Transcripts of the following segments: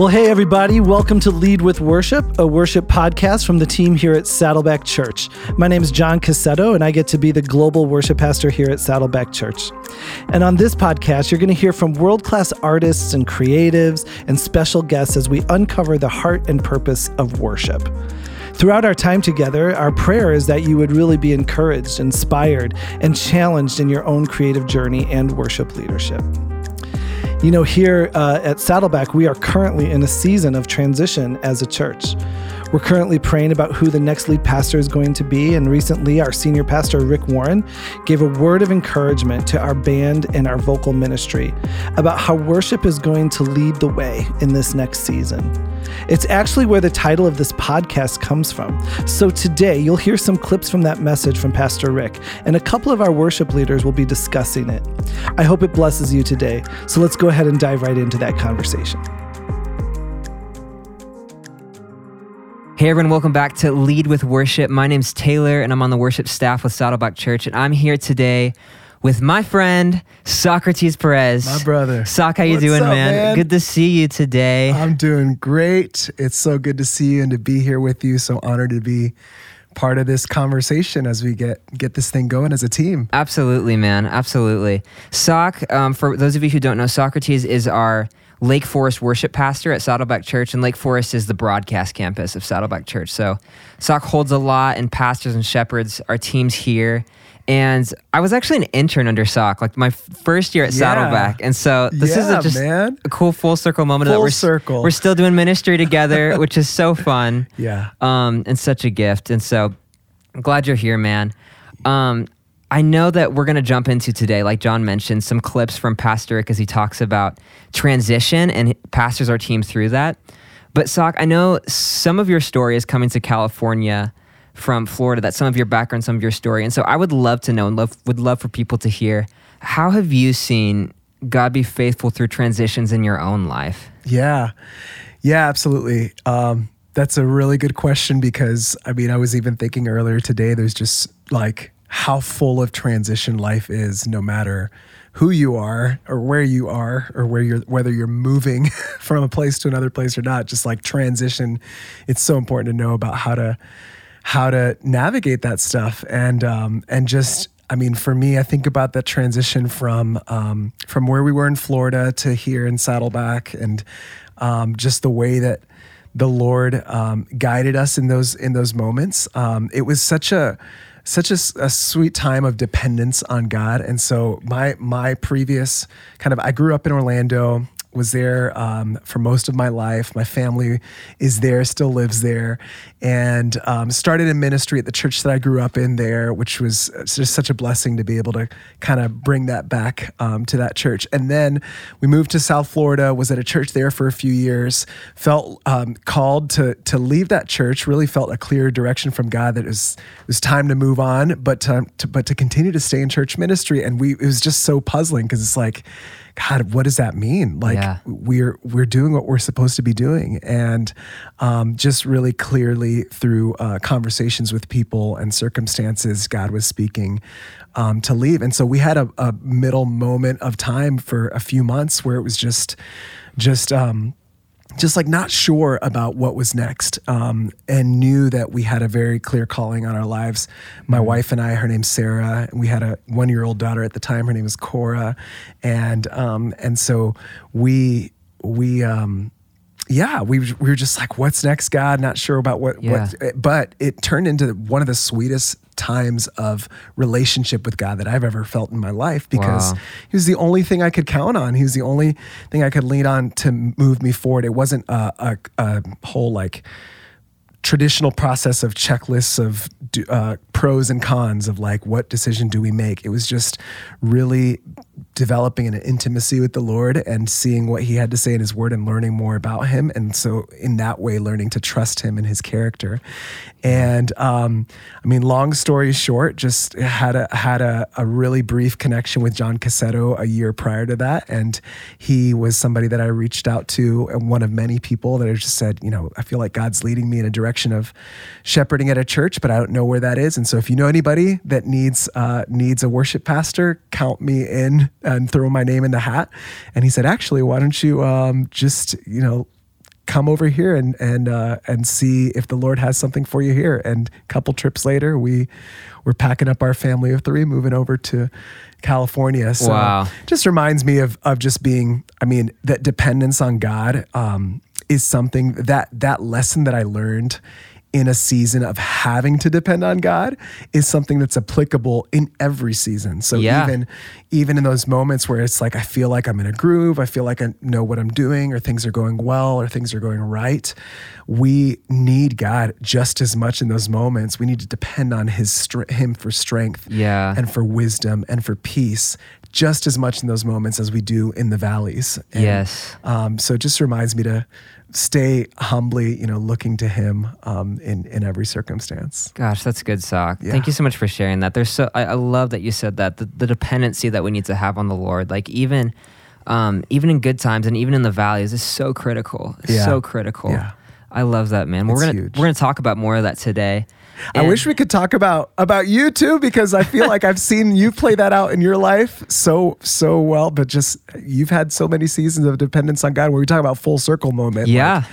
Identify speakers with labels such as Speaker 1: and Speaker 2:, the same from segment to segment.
Speaker 1: Well, hey, everybody. Welcome to Lead with Worship, a worship podcast from the team here at Saddleback Church. My name is John Cassetto, and I get to be the global worship pastor here at Saddleback Church. And on this podcast, you're going to hear from world class artists and creatives and special guests as we uncover the heart and purpose of worship. Throughout our time together, our prayer is that you would really be encouraged, inspired, and challenged in your own creative journey and worship leadership. You know, here uh, at Saddleback, we are currently in a season of transition as a church. We're currently praying about who the next lead pastor is going to be. And recently, our senior pastor, Rick Warren, gave a word of encouragement to our band and our vocal ministry about how worship is going to lead the way in this next season. It's actually where the title of this podcast comes from. So today, you'll hear some clips from that message from Pastor Rick, and a couple of our worship leaders will be discussing it. I hope it blesses you today. So let's go ahead and dive right into that conversation.
Speaker 2: Hey everyone, welcome back to Lead with Worship. My name's Taylor and I'm on the worship staff with Saddleback Church and I'm here today with my friend Socrates Perez.
Speaker 3: My brother.
Speaker 2: Sock, how you
Speaker 3: What's
Speaker 2: doing,
Speaker 3: up,
Speaker 2: man?
Speaker 3: man?
Speaker 2: Good to see you today.
Speaker 3: I'm doing great. It's so good to see you and to be here with you. So honored to be part of this conversation as we get get this thing going as a team.
Speaker 2: Absolutely, man. Absolutely. Sock, um, for those of you who don't know, Socrates is our Lake Forest worship pastor at Saddleback Church, and Lake Forest is the broadcast campus of Saddleback Church. So Sock holds a lot and pastors and shepherds, our teams here. And I was actually an intern under Sock, like my f- first year at
Speaker 3: Yeah.
Speaker 2: Saddleback. And so this is a, just
Speaker 3: man.
Speaker 2: a cool full circle moment that
Speaker 3: Full
Speaker 2: we're,
Speaker 3: circle.
Speaker 2: we're still doing ministry together, which is so fun
Speaker 3: Yeah.
Speaker 2: um, and such a gift. And so I'm glad you're here, man. Um, I know that we're going to jump into today, like John mentioned, some clips from Pastor Rick as he talks about transition and pastors our team through that. But Sock, I know some of your story is coming to California from Florida. That's some of your background, some of your story. And so I would love to know and love, would love for people to hear how have you seen God be faithful through transitions in your own life?
Speaker 3: Yeah. Yeah, absolutely. Um, that's a really good question because I mean, I was even thinking earlier today, there's just like how full of transition life is, no matter who you are or where you are or where you're whether you're moving from a place to another place or not just like transition it's so important to know about how to how to navigate that stuff. And um and just I mean, for me, I think about that transition from um, from where we were in Florida to here in Saddleback, and um, just the way that the Lord um, guided us in those in those moments. Um, it was such a such a, a sweet time of dependence on God, and so my my previous kind of I grew up in Orlando was there um, for most of my life. My family is there, still lives there, and um, started in ministry at the church that I grew up in there, which was just such a blessing to be able to kind of bring that back um, to that church. And then we moved to South Florida, was at a church there for a few years, felt um, called to to leave that church, really felt a clear direction from God that it was it was time to move on, but to, to but to continue to stay in church ministry. And we it was just so puzzling because it's like. God, what does that mean? Like
Speaker 2: Yeah.
Speaker 3: we're we're doing what we're supposed to be doing, and um, just really clearly through uh, conversations with people and circumstances, God was speaking um, to leave. And so we had a, a middle moment of time for a few months where it was just just um, just like not sure about what was next um, and knew that we had a very clear calling on our lives. My wife and i her name's sarah. And we had a one year old daughter at the time. Her name was cora. And um, and so we we um, yeah we, we were just like what's next god? Not sure about what
Speaker 2: Yeah.
Speaker 3: what but it turned into one of the sweetest times of relationship with god that i've ever felt in my life because
Speaker 2: Wow.
Speaker 3: he was the only thing I could count on. He was the only thing I could lean on to move me forward. It wasn't a, a, a whole like traditional process of checklists of uh, pros and cons of like what decision do we make. It was just really developing an intimacy with the Lord and seeing what He had to say in His Word and learning more about Him. And so, in that way, learning to trust Him and His character. And um, I mean, long story short, just had a had a, a really brief connection with John Cassetto a year prior to that, and he was somebody that I reached out to, and one of many people that I just said, you know, I feel like God's leading me in a direction of shepherding at a church, but I don't know where that is. And so, if you know anybody that needs uh, needs a worship pastor, count me in and throw my name in the hat. And he said, actually, why don't you um, just you know come over here and and uh, and see if the Lord has something for you here. And a couple trips later, we we're packing up our family of three, moving over to California. So
Speaker 2: Wow.
Speaker 3: just reminds me of of just being. I mean, that dependence on God um, is something that that lesson that I learned in a season of having to depend on God is something that's applicable in every season. So
Speaker 2: Yeah.
Speaker 3: even even in those moments where it's like I feel like I'm in a groove, I feel like I know what I'm doing or things are going well or things are going right, we need God just as much in those moments. We need to depend on his him for strength
Speaker 2: Yeah.
Speaker 3: and for wisdom and for peace just as much in those moments as we do in the valleys. And,
Speaker 2: Yes.
Speaker 3: Um, so it just reminds me to stay humbly, you know, looking to him um, in in every circumstance.
Speaker 2: Gosh, that's good, Sock.
Speaker 3: Yeah.
Speaker 2: Thank you so much for sharing that. There's so I, I love that you said that the, the dependency that we need to have on the Lord, like even um, even in good times and even in the valleys, is so critical. It's
Speaker 3: Yeah.
Speaker 2: So critical.
Speaker 3: Yeah.
Speaker 2: I love that, man. We're
Speaker 3: It's
Speaker 2: gonna
Speaker 3: huge.
Speaker 2: we're gonna talk about more of that today.
Speaker 3: I wish we could talk about about you too because I feel like I've seen you play that out in your life so so well. But just you've had so many seasons of dependence on God. Where we talk about full circle moment, like,
Speaker 2: Yeah.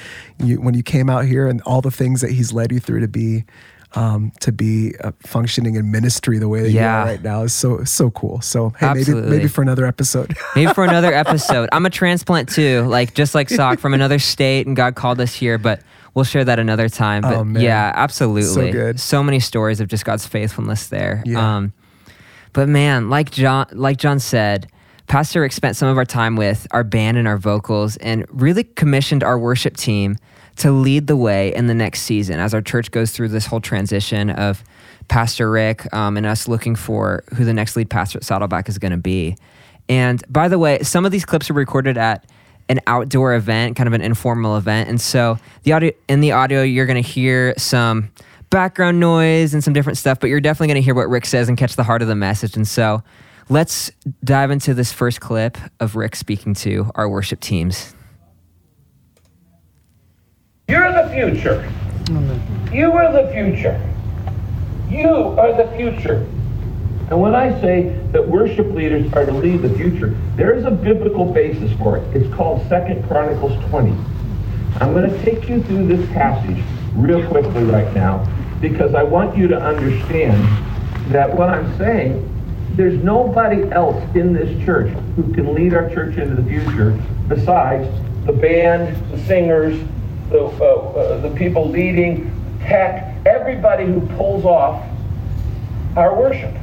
Speaker 3: you when you came out here and all the things that He's led you through to be. Um, to be uh, functioning in ministry the way that you are right now is so so cool. So hey, maybe
Speaker 2: Absolutely.
Speaker 3: maybe for another episode.
Speaker 2: Maybe for another episode. I'm a transplant too, like just like Sock from another state, and God called us here. But we'll share that another time. But
Speaker 3: Oh, man.
Speaker 2: yeah, absolutely.
Speaker 3: So good.
Speaker 2: So many stories of just God's faithfulness there.
Speaker 3: Yeah.
Speaker 2: Um, but man, like John, like John said, Pastor Rick spent some of our time with our band and our vocals, and really commissioned our worship team to lead the way in the next season as our church goes through this whole transition of Pastor Rick um, and us looking for who the next lead pastor at Saddleback is going to be. And by the way, some of these clips are recorded at an outdoor event, kind of an informal event. And so the audio in the audio, you're going to hear some background noise and some different stuff, but you're definitely going to hear what Rick says and catch the heart of the message. And so let's dive into this first clip of Rick speaking to our worship teams.
Speaker 4: You're the future. You are the future. You are the future. And when I say that worship leaders are to lead the future, there is a biblical basis for it. It's called Second Chronicles 20. I'm going to take you through this passage real quickly right now because I want you to understand that what I'm saying, there's nobody else in this church who can lead our church into the future besides the band, the singers, the, uh, uh, the people leading, tech, everybody who pulls off our worship.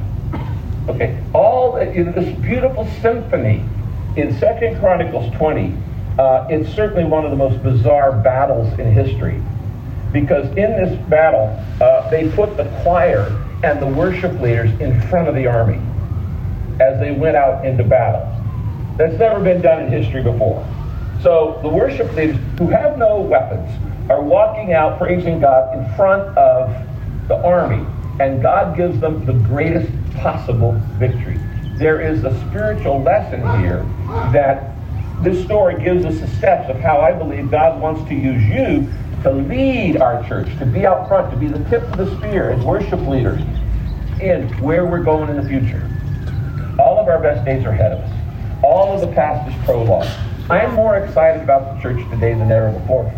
Speaker 4: Okay, all in this beautiful symphony in Second Chronicles 20. Uh, it's certainly one of the most bizarre battles in history, because in this battle uh, they put the choir and the worship leaders in front of the army as they went out into battle. That's never been done in history before. So the worship leaders who have no weapons are walking out praising God in front of the army, and God gives them the greatest possible victory. There is a spiritual lesson here that this story gives us the steps of how I believe God wants to use you to lead our church, to be out front, to be the tip of the spear as worship leaders in where we're going in the future. All of our best days are ahead of us. All of the past is prologue. I'm more excited about the church today than ever before.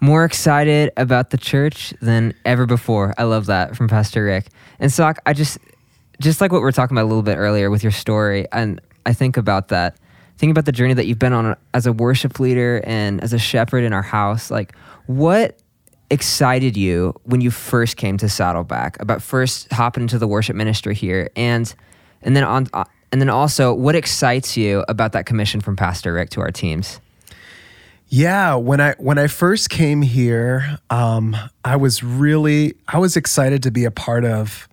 Speaker 2: More excited about the church than ever before. I love that from Pastor Rick. And Sock, I just, just like what we were talking about a little bit earlier with your story, and I think about that. Think about the journey that you've been on as a worship leader and as a shepherd in our house. Like, what excited you when you first came to Saddleback about first hopping into the worship ministry here, and and then on, and then also what excites you about that commission from Pastor Rick to our teams?
Speaker 3: Yeah, when I when I first came here, um, I was really I was excited to be a part of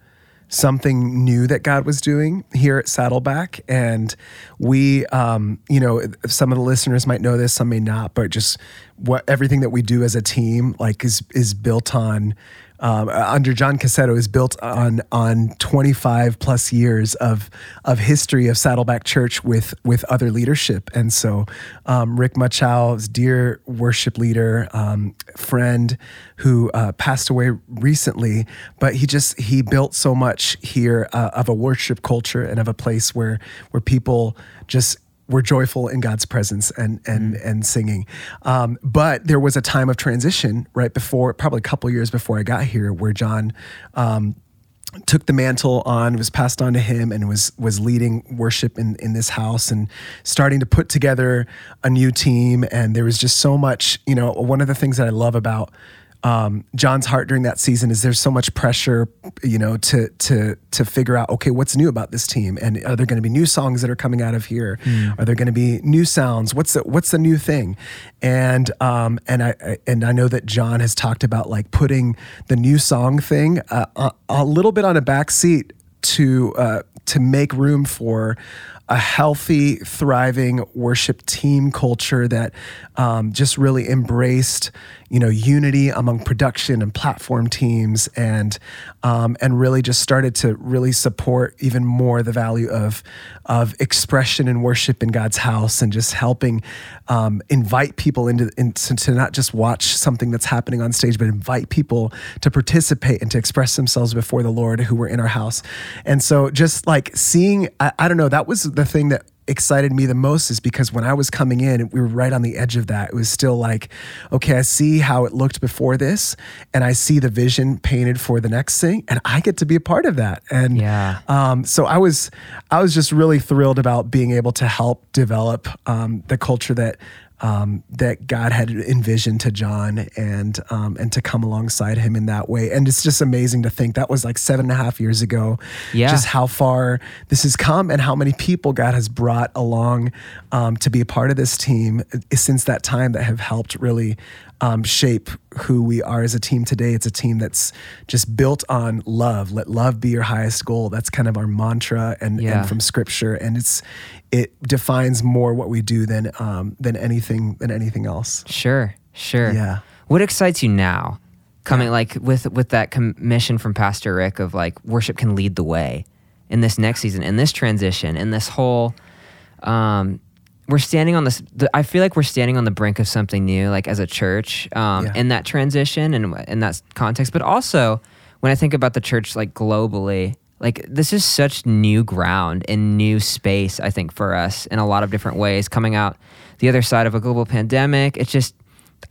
Speaker 3: something new that God was doing here at Saddleback, and we, um, you know, some of the listeners might know this, some may not, but just what everything that we do as a team like is is built on. Um, under John Cassetto is built on on 25 plus years of of history of Saddleback Church with with other leadership, and so um, Rick Muchow, dear worship leader, um, friend, who uh, passed away recently, but he just he built so much here uh, of a worship culture and of a place where where people just we're joyful in God's presence and and and singing. Um, but there was a time of transition right before, probably a couple years before I got here, where John. Um, took the mantle on was passed on to him and was was leading worship in in this house and starting to put together a new team and there was just so much you know one of the things that I love about um, John's heart during that season is there's so much pressure, you know, to to to figure out okay, what's new about this team, and are there going to be new songs that are coming out of here? Mm. Are there going to be new sounds? What's the what's the new thing? And um, and I and I know that John has talked about like putting the new song thing uh, a, a little bit on a back seat to uh, to make room for a healthy, thriving worship team culture that um, just really embraced, you know, unity among production and platform teams, and um, and really just started to really support even more the value of of expression and worship in God's house, and just helping um, invite people into, into to not just watch something that's happening on stage, but invite people to participate and to express themselves before the Lord who were in our house, and so just like seeing, I, I don't know, that was the thing that excited me the most is because when I was coming in, we were right on the edge of that. It was still like, okay, I see how it looked before this, and I see the vision painted for the next thing, and I get to be a part of that. And
Speaker 2: yeah,
Speaker 3: um, so I was, I was just really thrilled about being able to help develop um, the culture that um, that God had envisioned to John and um, and to come alongside him in that way. And it's just amazing to think that was like seven and a half years ago.
Speaker 2: Yeah.
Speaker 3: Just how far this has come and how many people God has brought along um, to be a part of this team since that time that have helped really um, shape who we are as a team today. It's a team that's just built on love. Let love be your highest goal. That's kind of our mantra and,
Speaker 2: Yeah.
Speaker 3: and from scripture. And it's it defines more what we do than um, than anything than anything else.
Speaker 2: Sure, sure.
Speaker 3: Yeah.
Speaker 2: What excites you now? Coming like with with that commission from Pastor Rick of like worship can lead the way in this next season, in this transition, in this whole. Um, we're standing on this. The, I feel like we're standing on the brink of something new, like as a church, um,
Speaker 3: Yeah.
Speaker 2: in that transition and in that context. But also, when I think about the church, like globally, like this is such new ground and new space. I think for us in a lot of different ways, coming out the other side of a global pandemic. It's just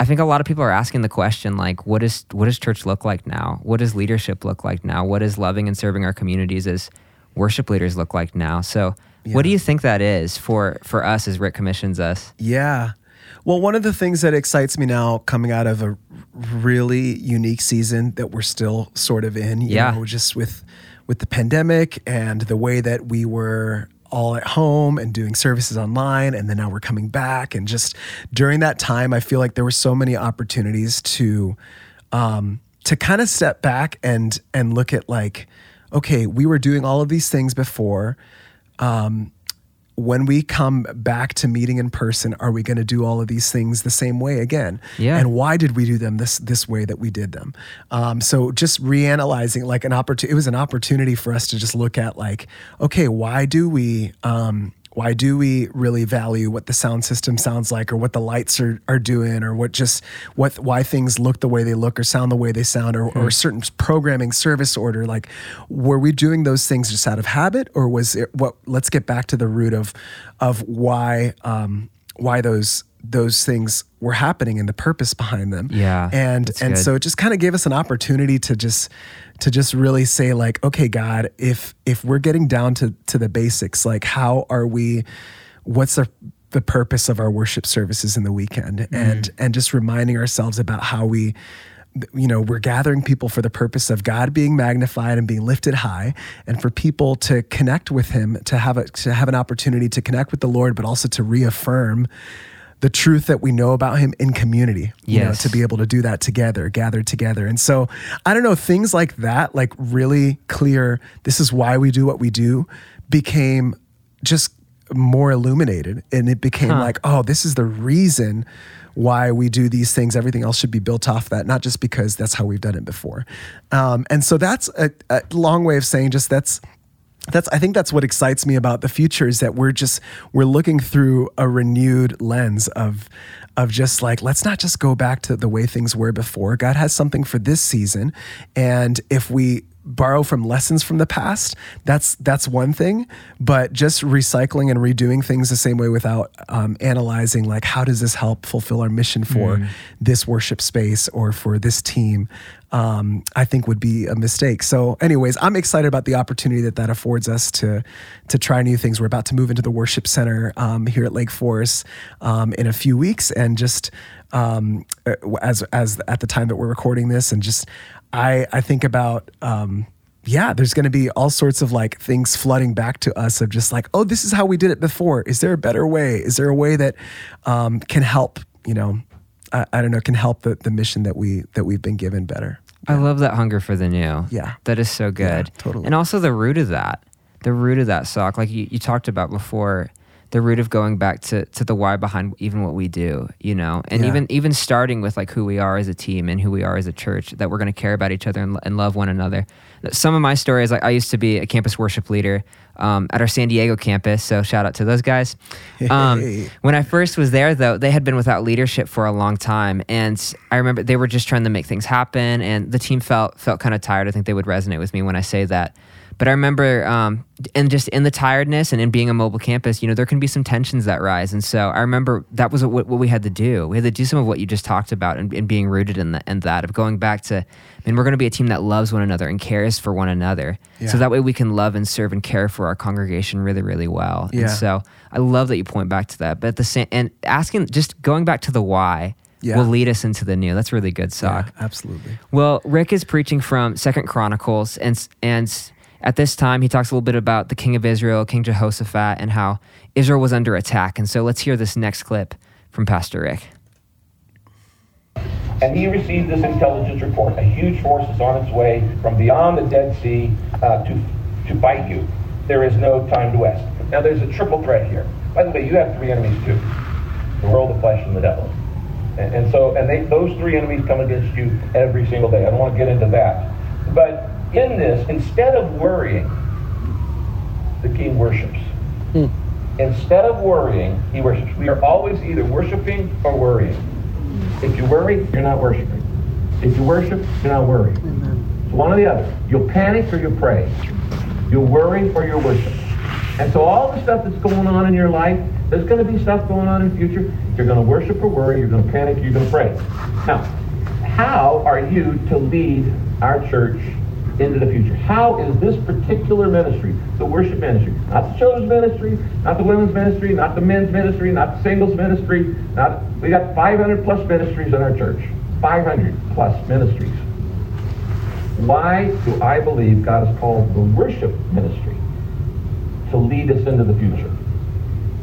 Speaker 2: I think a lot of people are asking the question like what is what does church look like now? What does leadership look like now? What does loving and serving our communities as worship leaders look like now? So what do you think that is for for us as Rick commissions us?
Speaker 3: Yeah. Well, one of the things that excites me now coming out of a really unique season that we're still sort of in, you
Speaker 2: Yeah.
Speaker 3: know, just with with the pandemic and the way that we were all at home and doing services online and then now we're coming back and just during that time I feel like there were so many opportunities to um to kind of step back and and look at like okay, we were doing all of these things before um, when we come back to meeting in person, are we going to do all of these things the same way again?
Speaker 2: Yeah.
Speaker 3: And why did we do them this this way that we did them? Um, so just reanalyzing, like an opportunity, it was an opportunity for us to just look at, like, okay, why do we? Um, why do we really value what the sound system sounds like or what the lights are, are doing or what just what why things look the way they look or sound the way they sound or, or certain programming service order? Like were we doing those things just out of habit or was it what let's get back to the root of of why um why those those things were happening and the purpose behind them.
Speaker 2: Yeah,
Speaker 3: and and
Speaker 2: good.
Speaker 3: so it just kind of gave us an opportunity to just to just really say like okay god if if we're getting down to to the basics like how are we what's the the purpose of our worship services in the weekend
Speaker 2: Mm-hmm.
Speaker 3: and and just reminding ourselves about how we you know we're gathering people for the purpose of God being magnified and being lifted high and for people to connect with him to have a to have an opportunity to connect with the Lord but also to reaffirm the truth that we know about him in community you know to be able to do that together gathered together. And so i don't know things like that like really clear this is why we do what we do became just more illuminated. And it became
Speaker 2: Huh.
Speaker 3: like oh this is the reason why we do these things. Everything else should be built off that not just because that's how we've done it before. Um, and so that's a, a long way of saying just that's that's I think that's what excites me about the future is that we're just we're looking through a renewed lens of of just like let's not just go back to the way things were before. God has something for this season and if we borrow from lessons from the past. That's that's one thing but just recycling and redoing things the same way without um, analyzing like how does this help fulfill our mission for
Speaker 2: Mm.
Speaker 3: this worship space or for this team um, i think would be a mistake. So anyways i'm excited about the opportunity that that affords us to to try new things. We're about to move into the worship center um, here at lake forest um, in a few weeks and just um, uh, as as at the time that we're recording this and just I I think about um, yeah, there's going to be all sorts of like things flooding back to us of just like, oh, this is how we did it before. Is there a better way? Is there a way that um, can help? You know, I, I don't know, can help the, the mission that we that we've been given better.
Speaker 2: I love that hunger for the new.
Speaker 3: Yeah.
Speaker 2: That is so good.
Speaker 3: totally.
Speaker 2: And also the root of that, the root of that sock, like you, you talked about before, the root of going back to, to the why behind even what we do, you know, and
Speaker 3: Yeah.
Speaker 2: even even starting with like who we are as a team and who we are as a church, that we're going to care about each other and, and love one another. Some of my stories, like I used to be a campus worship leader um, at our San Diego campus, so shout out to those guys. Um,
Speaker 3: Hey.
Speaker 2: when I first was there, though, they had been without leadership for a long time, and I remember they were just trying to make things happen, and the team felt felt kind of tired. I think they would resonate with me when I say that. But I remember, um, and just in the tiredness and in being a mobile campus, you know, there can be some tensions that rise. And so I remember that was what, what we had to do. We had to do some of what you just talked about and, and being rooted in, the, in that of going back to, I mean, we're going to be a team that loves one another and cares for one another.
Speaker 3: Yeah.
Speaker 2: So that way we can love and serve and care for our congregation really, really well.
Speaker 3: Yeah.
Speaker 2: And so I love that you point back to that. But at the same, and asking, just going back to the why
Speaker 3: Yeah.
Speaker 2: will lead us into the new. That's really good, Sock.
Speaker 3: Yeah, absolutely.
Speaker 2: Well, Rick is preaching from Second Chronicles, and and at this time he talks a little bit about the king of Israel, King Jehoshaphat, and how Israel was under attack. And so let's hear this next clip from Pastor Rick.
Speaker 4: And he received this intelligence report. A huge force is on its way from beyond the Dead Sea uh, to, to fight you. There is no time to waste. Now, there's a triple threat here. By the way, you have three enemies too the world, the flesh, and the devil. And, and so, and they, those three enemies come against you every single day. I don't want to get into that. But in this, instead of worrying, the king worships. Hmm. Instead of worrying, he worships. We are always either worshiping or worrying. If you worry, you're not worshiping. If you worship, you're not worrying. It's one or the other. You'll panic or you'll pray. You'll worry or you'll worship. And so all the stuff that's going on in your life, there's going to be stuff going on in the future. You're going to worship or worry. You're going to panic. You're going to pray. Now, how are you to lead our church into the future? How is this particular ministry, the worship ministry, not the children's ministry, not the women's ministry, not the men's ministry, not the singles ministry, not we got 500 plus ministries in our church, 500 plus ministries. Why do I believe God has called the worship ministry to lead us into the future?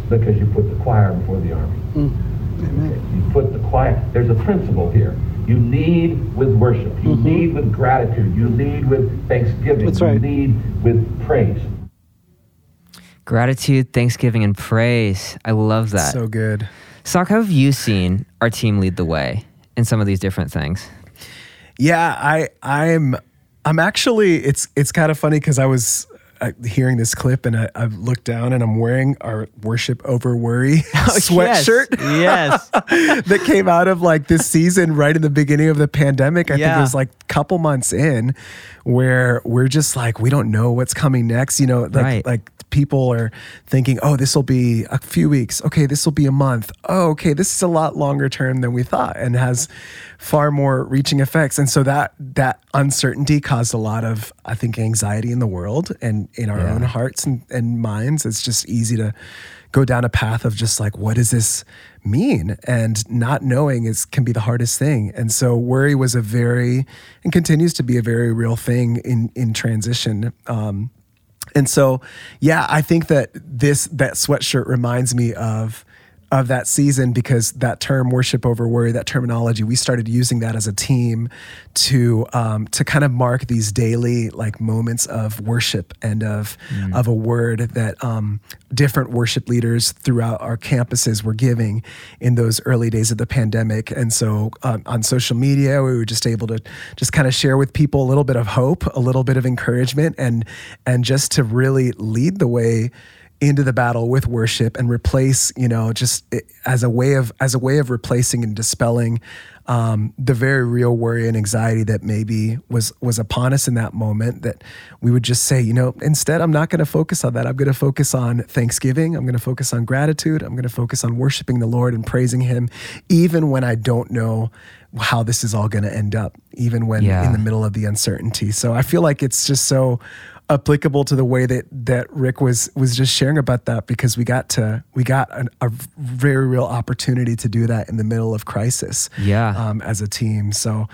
Speaker 4: Because you put the choir before the army. Mm. Amen. You put the choir. There's a principle here. You lead with worship. You mm-hmm. lead with gratitude. You lead with thanksgiving.
Speaker 1: That's right.
Speaker 4: you lead with praise.
Speaker 2: Gratitude, thanksgiving, and praise. I love that.
Speaker 3: So good.
Speaker 2: Sock, how have you seen our team lead the way in some of these different things?
Speaker 3: Yeah, I I'm I'm actually it's it's kind of funny because I was uh, hearing this clip and I, I looked down and I'm wearing our worship over worry sweatshirt
Speaker 2: Yes. yes.
Speaker 3: that came out of like this season right in the beginning of the pandemic. I think it was like a couple months in where we're just like we don't know what's coming next. You know, like
Speaker 2: Right.
Speaker 3: like people are thinking, oh, this will be a few weeks. Okay, this will be a month. Oh, okay, this is a lot longer term than we thought and has far more reaching effects. And so that that uncertainty caused a lot of, I think, anxiety in the world and in our own hearts and, and minds. It's just easy to go down a path of just like, what does this mean? And not knowing is can be the hardest thing. And so worry was a very and continues to be a very real thing in in transition. Um, and so, yeah, I think that this that sweatshirt reminds me of of that season because that term worship over worry, that terminology, we started using that as a team to um, to kind of mark these daily like moments of worship and of of a word that um, different worship leaders throughout our campuses were giving in those early days of the pandemic. And so um, on social media, we were just able to just kind of share with people a little bit of hope, a little bit of encouragement, and and just to really lead the way into the battle with worship and replace you know just as a way of as a way of replacing and dispelling um, the very real worry and anxiety that maybe was was upon us in that moment that we would just say you know instead i'm not going to focus on that. I'm going to focus on thanksgiving. I'm going to focus on gratitude. I'm going to focus on worshiping the lord and praising him even when i don't know how this is all going to end up even when
Speaker 2: Yeah.
Speaker 3: in the middle of the uncertainty. So i feel like it's just so applicable to the way that that Rick was was just sharing about that because we got to we got an, a very real opportunity to do that in the middle of crisis
Speaker 2: Yeah.
Speaker 3: um, as a team so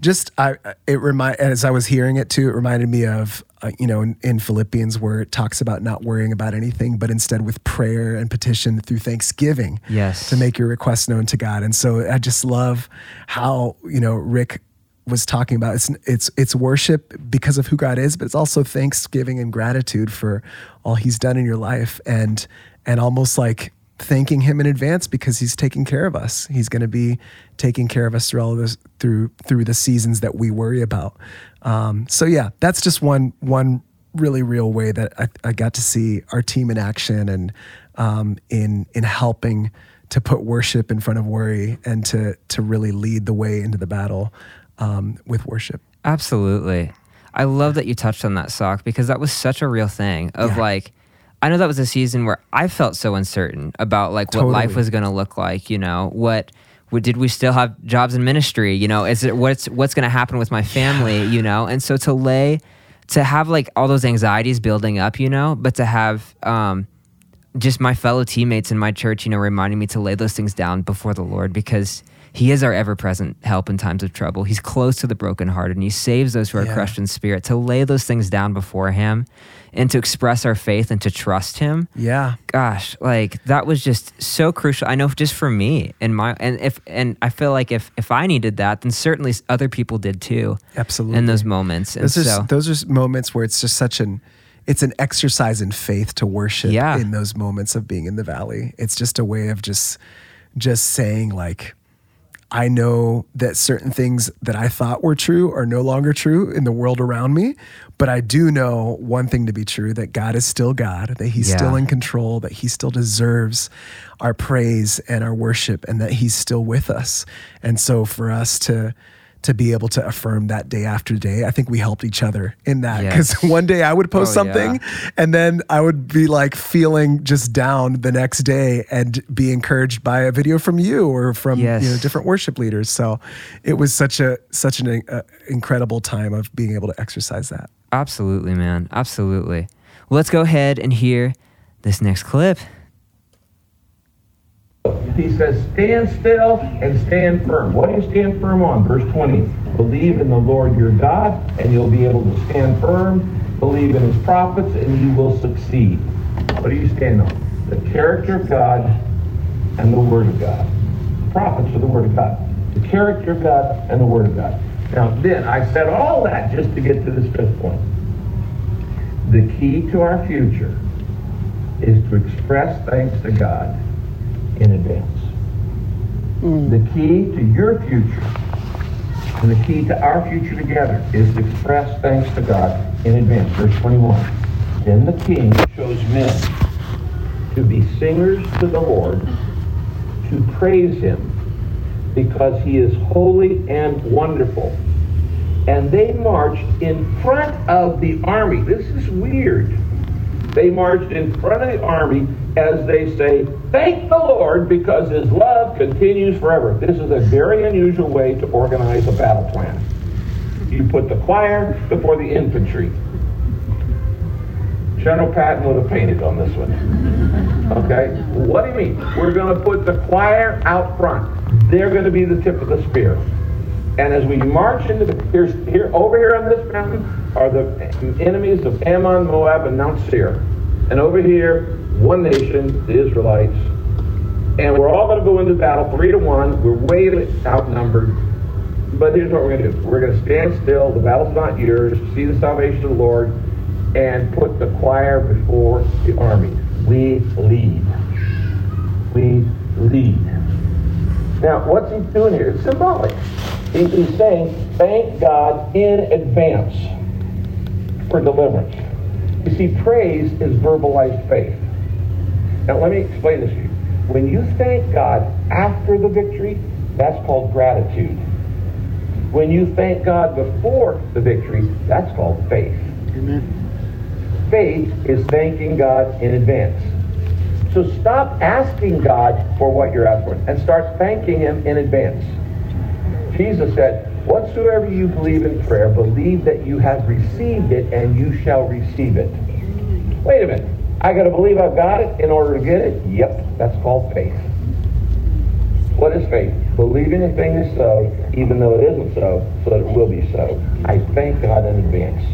Speaker 3: just I it remind as I was hearing it too it reminded me of uh, you know in, in Philippians where it talks about not worrying about anything but instead with prayer and petition through thanksgiving
Speaker 2: Yes.
Speaker 3: to make your requests known to God and so I just love how you know Rick was talking about it's it's it's worship because of who God is, but it's also thanksgiving and gratitude for all He's done in your life, and and almost like thanking Him in advance because He's taking care of us. He's going to be taking care of us through all this through through the seasons that we worry about. Um, so yeah, that's just one one really real way that I, I got to see our team in action and um, in in helping to put worship in front of worry and to to really lead the way into the battle um, with worship.
Speaker 2: Absolutely. I love that you touched on that sock because that was such a real thing of
Speaker 3: Yeah.
Speaker 2: like I know that was a season where I felt so uncertain about like what life was going to look like, you know, what what- did we still have jobs in ministry, you know, is it what's what's going to happen with my family, you know? And so to lay to have like all those anxieties building up, you know, but to have um just my fellow teammates in my church, you know, reminding me to lay those things down before the Lord because He is our ever present help in times of trouble. He's close to the brokenhearted and He saves those who are
Speaker 3: Yeah.
Speaker 2: crushed in spirit. To lay those things down before Him and to express our faith and to trust Him.
Speaker 3: Yeah,
Speaker 2: Gosh, like that was just so crucial. I know just for me and my and if and I feel like if if I needed that, then certainly other people did too.
Speaker 3: Absolutely.
Speaker 2: In those moments, and
Speaker 3: those are
Speaker 2: so
Speaker 3: those are moments where it's just such an it's an exercise in faith to worship
Speaker 2: Yeah.
Speaker 3: in those moments of being in the valley. It's just a way of just just saying like I know that certain things that I thought were true are no longer true in the world around me, but I do know one thing to be true that God is still God, that He's
Speaker 2: Yeah.
Speaker 3: still in control, that He still deserves our praise and our worship, and that He's still with us. And so for us to to be able to affirm that day after day, I think we helped each other in that because
Speaker 2: Yes.
Speaker 3: one day I would post
Speaker 2: Oh, yeah.
Speaker 3: something and then I would be like feeling just down the next day and be encouraged by a video from you or from
Speaker 2: Yes.
Speaker 3: you know different worship leaders. So it was such a such an uh, incredible time of being able to exercise that.
Speaker 2: Absolutely, man. Absolutely. Well, let's go ahead and hear this next clip.
Speaker 4: He says, stand still and stand firm. What do you stand firm on? Verse 20. Believe in the Lord your God, and you'll be able to stand firm. Believe in his prophets, and you will succeed. What do you stand on? The character of God and the Word of God. The Prophets are the Word of God. The character of God and the Word of God. Now, then, I said all that just to get to this fifth point. The key to our future is to express thanks to God in advance. Mm. The key to your future and the key to our future together is to express thanks to God in advance. Verse 21. Then the king chose men to be singers to the Lord, to praise him, because he is holy and wonderful. And they marched in front of the army. This is weird. They marched in front of the army as they say, Thank the Lord because his love continues forever. This is a very unusual way to organize a battle plan. You put the choir before the infantry. General Patton would have painted on this one. Okay? What do you mean? We're going to put the choir out front. They're going to be the tip of the spear. And as we march into the here over here on this mountain are the enemies of Ammon, Moab, and Mount Seir. And over here, one nation, the Israelites. And we're all going to go into battle three to one. We're way outnumbered. But here's what we're going to do. We're going to stand still. The battle's not yours. See the salvation of the Lord. And put the choir before the army. We lead. We lead. Now, what's he doing here? It's symbolic. He- He's saying, thank God in advance for deliverance. You see, praise is verbalized faith. Now, let me explain this to you. When you thank God after the victory, that's called gratitude. When you thank God before the victory, that's called faith. Amen. Faith is thanking God in advance. So stop asking God for what you're asking for and start thanking Him in advance. Jesus said, Whatsoever you believe in prayer, believe that you have received it and you shall receive it. Wait a minute. I got to believe I've got it in order to get it? Yep, that's called faith. What is faith? Believing a thing is so, even though it isn't so, so that it will be so. I thank God in advance.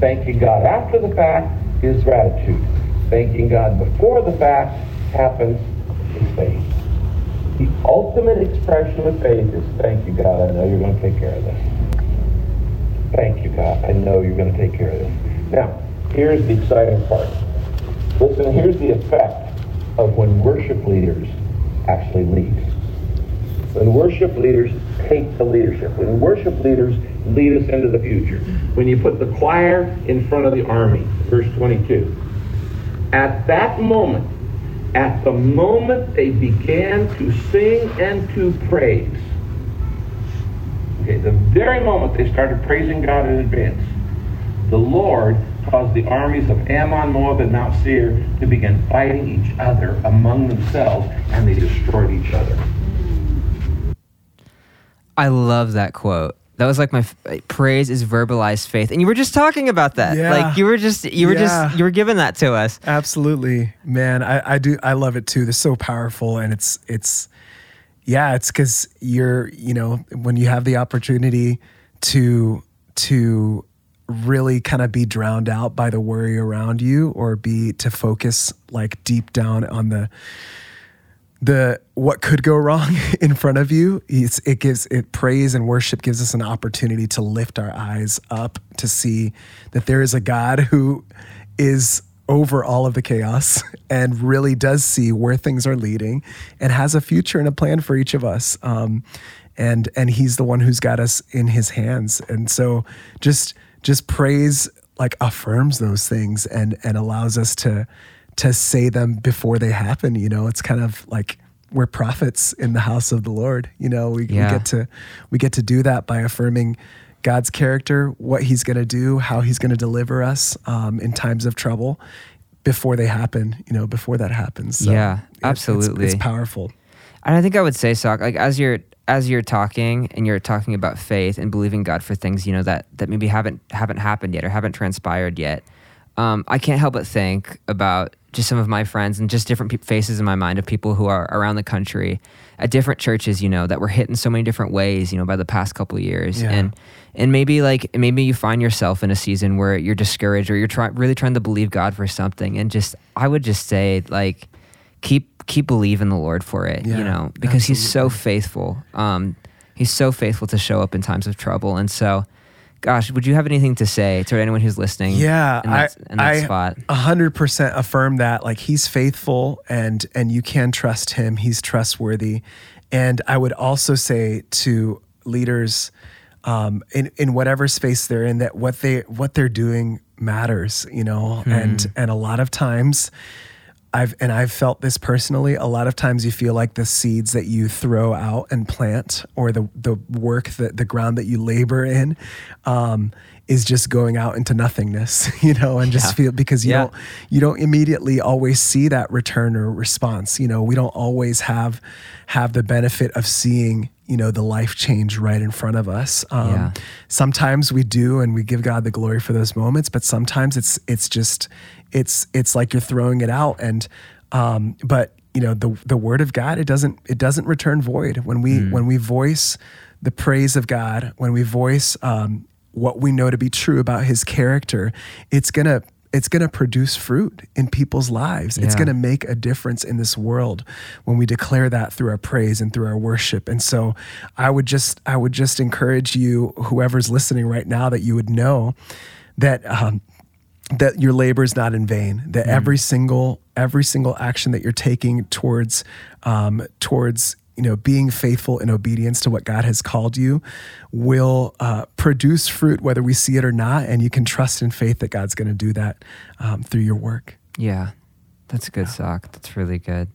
Speaker 4: Thanking God after the fact is gratitude. Thanking God before the fact happens is faith. The ultimate expression of faith is thank you, God. I know you're going to take care of this. Thank you, God. I know you're going to take care of this. Now, here's the exciting part. Listen, here's the effect of when worship leaders actually lead. When worship leaders take the leadership, when worship leaders lead us into the future, when you put the choir in front of the army, verse 22, at that moment, at the moment they began to sing and to praise, okay, the very moment they started praising God in advance, the Lord caused the armies of Ammon, Moab, and Mount Seir to begin fighting each other among themselves, and they destroyed each other.
Speaker 2: I love that quote. That was like my praise is verbalized faith, and you were just talking about that.
Speaker 3: Yeah.
Speaker 2: Like you were just you were
Speaker 3: Yeah.
Speaker 2: just you were giving that to us.
Speaker 3: Absolutely, man. I, I do. I love it too. They're so powerful, and it's it's yeah. It's because you're you know when you have the opportunity to to really kind of be drowned out by the worry around you, or be to focus like deep down on the the what could go wrong in front of you it gives it praise and worship gives us an opportunity to lift our eyes up to see that there is a god who is over all of the chaos and really does see where things are leading and has a future and a plan for each of us um, and and he's the one who's got us in his hands. And so just just praise like affirms those things and and allows us to to say them before they happen. You know, it's kind of like we're prophets in the house of the Lord. You know, we,
Speaker 2: Yeah.
Speaker 3: we get to we get to do that by affirming God's character, what He's going to do, how He's going to deliver us um, in times of trouble before they happen. You know, before that happens. So
Speaker 2: Yeah,
Speaker 3: it- it's-
Speaker 2: absolutely.
Speaker 3: it's, powerful.
Speaker 2: And I think I would say, Sock, like as you're as you're talking and you're talking about faith and believing God for things, you know, that that maybe haven't haven't happened yet or haven't transpired yet. Um, I can't help but think about just some of my friends and just different pe- faces in my mind of people who are around the country at different churches, you know, that were hit in so many different ways, you know, by the past couple of years.
Speaker 3: Yeah.
Speaker 2: And and maybe like maybe you find yourself in a season where you're discouraged or you're trying really trying to believe God for something. And just I would just say like keep keep believing the Lord for it, you know, because he's so faithful. Um, he's so faithful to show up in times of trouble. And so, gosh, would you have anything to say to anyone who's listening?
Speaker 3: Yeah,
Speaker 2: in that,
Speaker 3: I,
Speaker 2: in that
Speaker 3: I
Speaker 2: spot.
Speaker 3: a hundred percent affirm that. Like he's faithful, and and you can trust him. He's trustworthy, and I would also say to leaders, um, in in whatever space they're in, that what they what they're doing matters. You know, and and a lot of times. I've and I've felt this personally. A lot of times you feel like the seeds that you throw out and plant, or the the work that the ground that you labor in, um, is just going out into nothingness. You know, and just
Speaker 2: Yeah.
Speaker 3: feel because you
Speaker 2: Yeah.
Speaker 3: don't you don't immediately always see that return or response. You know, we don't always have have the benefit of seeing you know the life change right in front of us. Um,
Speaker 2: Yeah.
Speaker 3: Sometimes we do, and we give God the glory for those moments. But sometimes it's it's just it's it's like you're throwing it out, and um, but you know the the word of God it doesn't it doesn't return void when we when we voice the praise of God when we voice um, what we know to be true about His character. It's gonna it's going to produce fruit in people's lives. It's going to make a difference in this world when we declare that through our praise and through our worship. And so I would just I would just encourage you whoever's listening right now that you would know that um, that your labor is not in vain. That every single every single action that you're taking towards um, towards you know being faithful in obedience to what God has called you will uh, produce fruit whether we see it or not, and you can trust in faith that God's going to do that um, through your work.
Speaker 2: Yeah, that's a good, Sock. That's really good.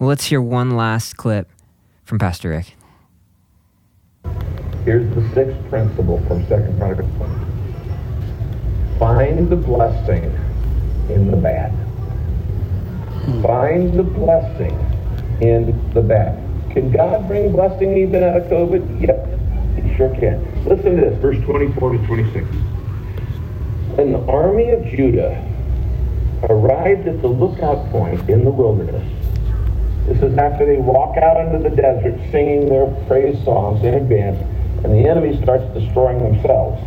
Speaker 2: Well, let's hear one last clip from Pastor Rick.
Speaker 4: Here's the sixth principle from Second Chronicles Find the blessing in the bad. Find the blessing in the bad. Can God bring blessing even out of COVID? Yep, He sure can. Listen to this, verse 24 to 26. When the army of Judah arrived at the lookout point in the wilderness, this is after they walk out into the desert singing their praise songs in advance, and the enemy starts destroying themselves.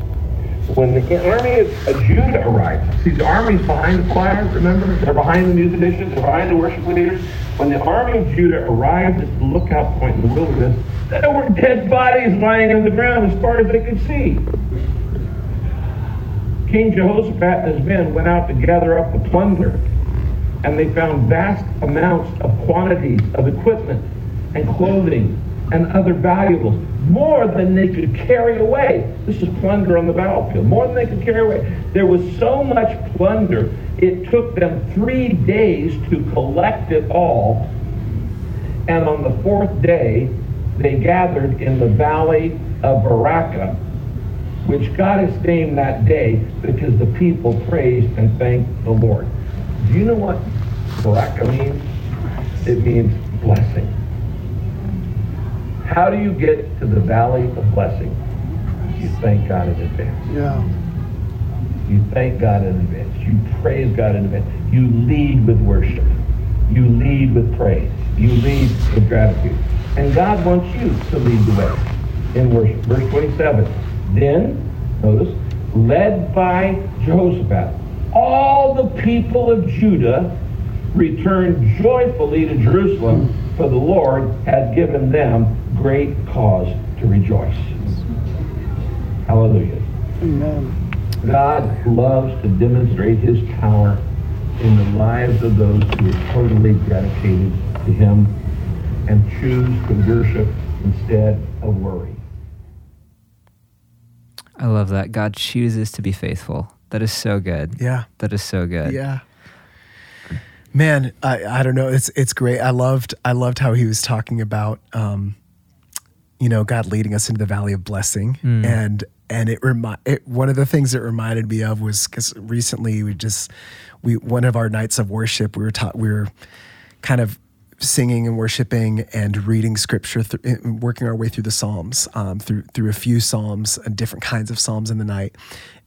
Speaker 4: When the army of Judah arrives, see the army's behind the choir, remember? They're behind the musicians, they're behind the worship leaders. When the army of Judah arrived at the lookout point in the wilderness, there were dead bodies lying on the ground as far as they could see. King Jehoshaphat and his men went out to gather up the plunder, and they found vast amounts of quantities of equipment and clothing and other valuables, more than they could carry away. This is plunder on the battlefield, more than they could carry away. There was so much plunder, it took them three days to collect it all. And on the fourth day, they gathered in the valley of Baraka, which God has named that day because the people praised and thanked the Lord. Do you know what Baraka means? It means blessing. How do you get to the valley of blessing? You thank God in advance.
Speaker 1: Yeah.
Speaker 4: You thank God in advance. You praise God in advance. You lead with worship. You lead with praise. You lead with gratitude. And God wants you to lead the way in worship. Verse 27. Then, notice, led by Jehoshaphat, all the people of Judah returned joyfully to Jerusalem, for the Lord had given them great cause to rejoice. Hallelujah.
Speaker 1: Amen.
Speaker 4: God loves to demonstrate his power in the lives of those who are totally dedicated to him and choose to worship instead of worry.
Speaker 2: I love that. God chooses to be faithful. That is so good.
Speaker 3: Yeah.
Speaker 2: That is so good.
Speaker 3: Yeah. Man, I, I don't know. It's it's great. I loved I loved how he was talking about um, you know, God leading us into the valley of blessing. Mm. And and it remi- it, one of the things it reminded me of was because recently we just we one of our nights of worship we were taught we were kind of singing and worshiping and reading scripture, th- working our way through the Psalms, um, through through a few Psalms and different kinds of Psalms in the night.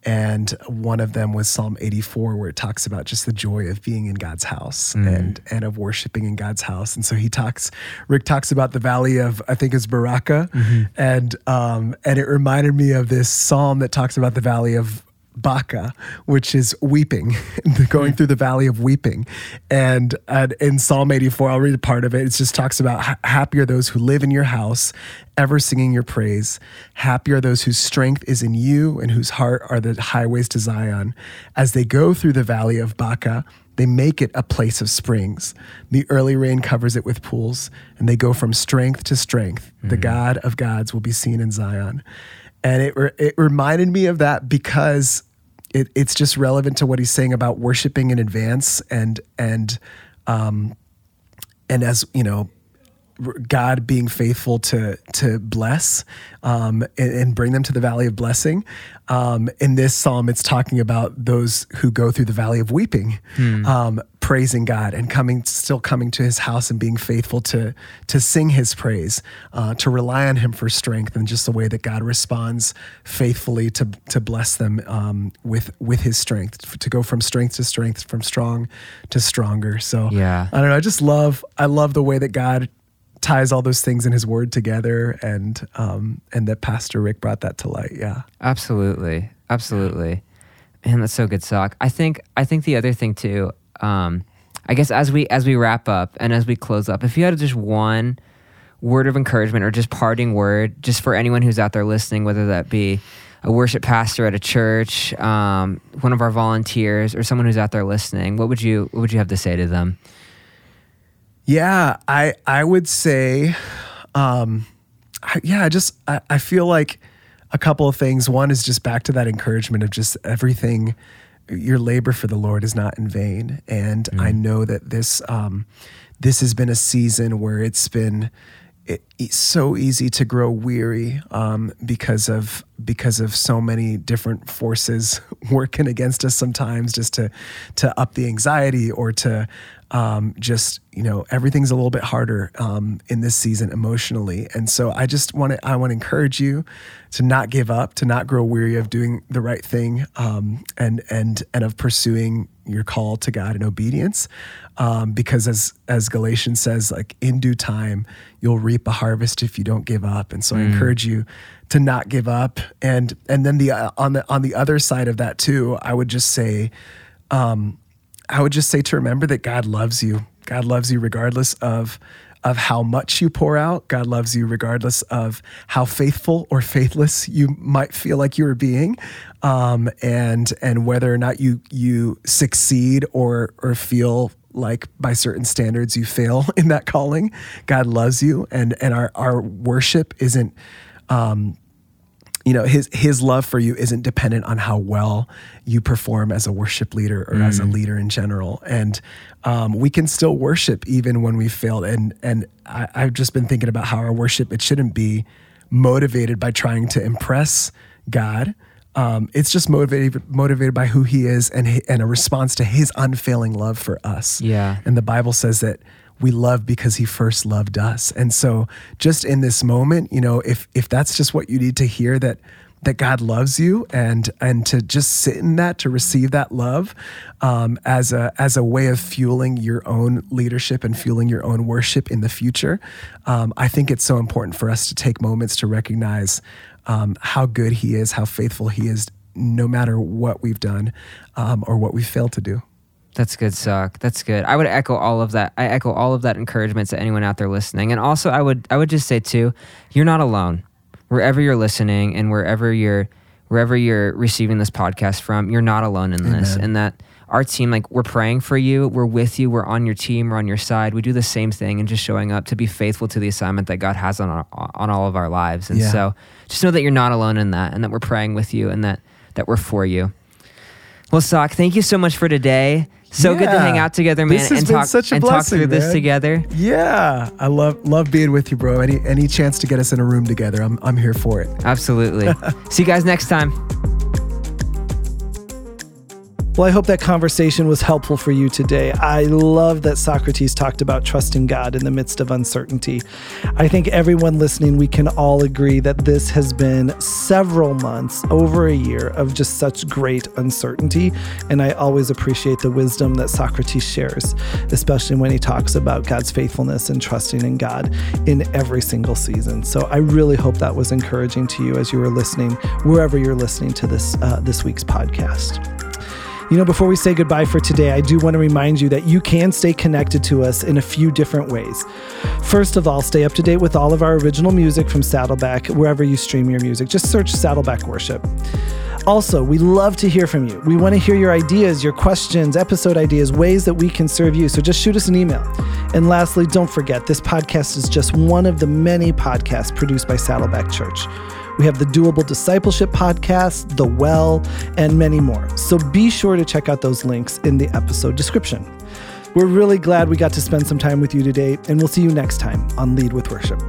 Speaker 3: And one of them was Psalm 84, where it talks about just the joy of being in God's house and and of worshiping in God's house. And so he talks, Rick talks about the valley of I think it's Baraka, and um, and it reminded me of this psalm that talks about the valley of Baca, which is weeping, going through the valley of weeping. And, and in Psalm 84, I'll read a part of it. It just talks about "Ha- happy are those who live in your house, ever singing your praise. Happy are those whose strength is in you and whose heart are the highways to Zion. As they go through the valley of Baca, they make it a place of springs. The early rain covers it with pools, and they go from strength to strength. The mm. God of gods will be seen in Zion and it re- it reminded me of that because it, it's just relevant to what he's saying about worshiping in advance and and um and as you know God being faithful to to bless um, and, and bring them to the valley of blessing. Um, in this psalm, it's talking about those who go through the valley of weeping, um, praising God and coming, still coming to His house and being faithful to to sing His praise, uh, to rely on Him for strength, and just the way that God responds faithfully to to bless them um, with with His strength, to go from strength to strength, from strong to stronger. So
Speaker 2: Yeah.
Speaker 3: I don't know. I just love I love the way that God ties all those things in His Word together, and um, and that Pastor Rick brought that to light. Yeah,
Speaker 2: Absolutely, absolutely, man. That's so good, sock. I think I think the other thing too. Um, I guess as we as we wrap up and as we close up, if you had just one word of encouragement or just parting word, just for anyone who's out there listening, whether that be a worship pastor at a church, um, one of our volunteers, or someone who's out there listening, what would you what would you have to say to them?
Speaker 3: Yeah. I I would say, um, I, yeah. I just I, I feel like a couple of things. One is just back to that encouragement of just everything. Your labor for the Lord is not in vain, and I know that this um, this has been a season where it's been it, it's so easy to grow weary um, because of because of so many different forces working against us sometimes just to to up the anxiety or to um, just you know everything's a little bit harder um, in this season emotionally. And so i just want to i want to encourage you to not give up to not grow weary of doing the right thing um, and and and of pursuing your call to god in obedience. Um, because as as galatians says like in due time you'll reap a harvest if you don't give up. And so i encourage you to not give up and and then the uh, on the on the other side of that too i would just say um, I would just say to remember that God loves you. God loves you regardless of of how much you pour out. God loves you regardless of how faithful or faithless you might feel like you are being, um, and and whether or not you you succeed or or feel like by certain standards you fail in that calling. God loves you, and and our our worship isn't. Um, you know his his love for you isn't dependent on how well you perform as a worship leader or mm. as a mm. leader in general and um, we can still worship even when we failed and and I, i've just been thinking about how our worship it shouldn't be motivated by trying to impress god um, it's just motivated motivated by who he is and and a response to his unfailing love for us
Speaker 2: yeah
Speaker 3: and the bible says that we love because he first loved us. And so just in this moment, you know, if if that's just what you need to hear that that God loves you and and to just sit in that to receive that love um, as a as a way of fueling your own leadership and fueling your own worship in the future. Um, I think it's so important for us to take moments to recognize um, how good He is, how faithful He is, no matter what we've done um, or what we failed to do.
Speaker 2: That's good, Sock. That's good. I would echo all of that. I echo all of that encouragement to anyone out there listening. And also, I would I would just say too, you're not alone. Wherever you're listening and wherever you're wherever you're receiving this podcast from, you're not alone in this. Amen. And that our team, like we're praying for you, we're with you, we're on your team, we're on your side. We do the same thing and just showing up to be faithful to the assignment that God has on our, on all of our lives. And yeah. so, just know that you're not alone in that, and that we're praying with you, and that that we're for you. Well, Sock, thank you so much for today. So yeah. good to hang out together, man, and talk and blessing, talk through man. this together.
Speaker 3: Yeah, I love love being with you, bro. Any any chance to get us in a room together, I'm I'm here for it.
Speaker 2: Absolutely. See you guys next time.
Speaker 1: Well, I hope that conversation was helpful for you today. I love that Socrates talked about trusting God in the midst of uncertainty. I think everyone listening, we can all agree that this has been several months, over a year, of just such great uncertainty. And I always appreciate the wisdom that Socrates shares, especially when he talks about God's faithfulness and trusting in God in every single season. So I really hope that was encouraging to you as you were listening, wherever you're listening to this uh, this week's podcast. You know, before we say goodbye for today, I do want to remind you that you can stay connected to us in a few different ways. First of all, stay up to date with all of our original music from Saddleback, wherever you stream your music. Just search Saddleback Worship. Also, we love to hear from you. We want to hear your ideas, your questions, episode ideas, ways that we can serve you. So just shoot us an email. And lastly, don't forget this podcast is just one of the many podcasts produced by Saddleback Church. We have the Doable Discipleship podcast, The Well, and many more. So be sure to check out those links in the episode description. We're really glad we got to spend some time with you today, and we'll see you next time on Lead with Worship.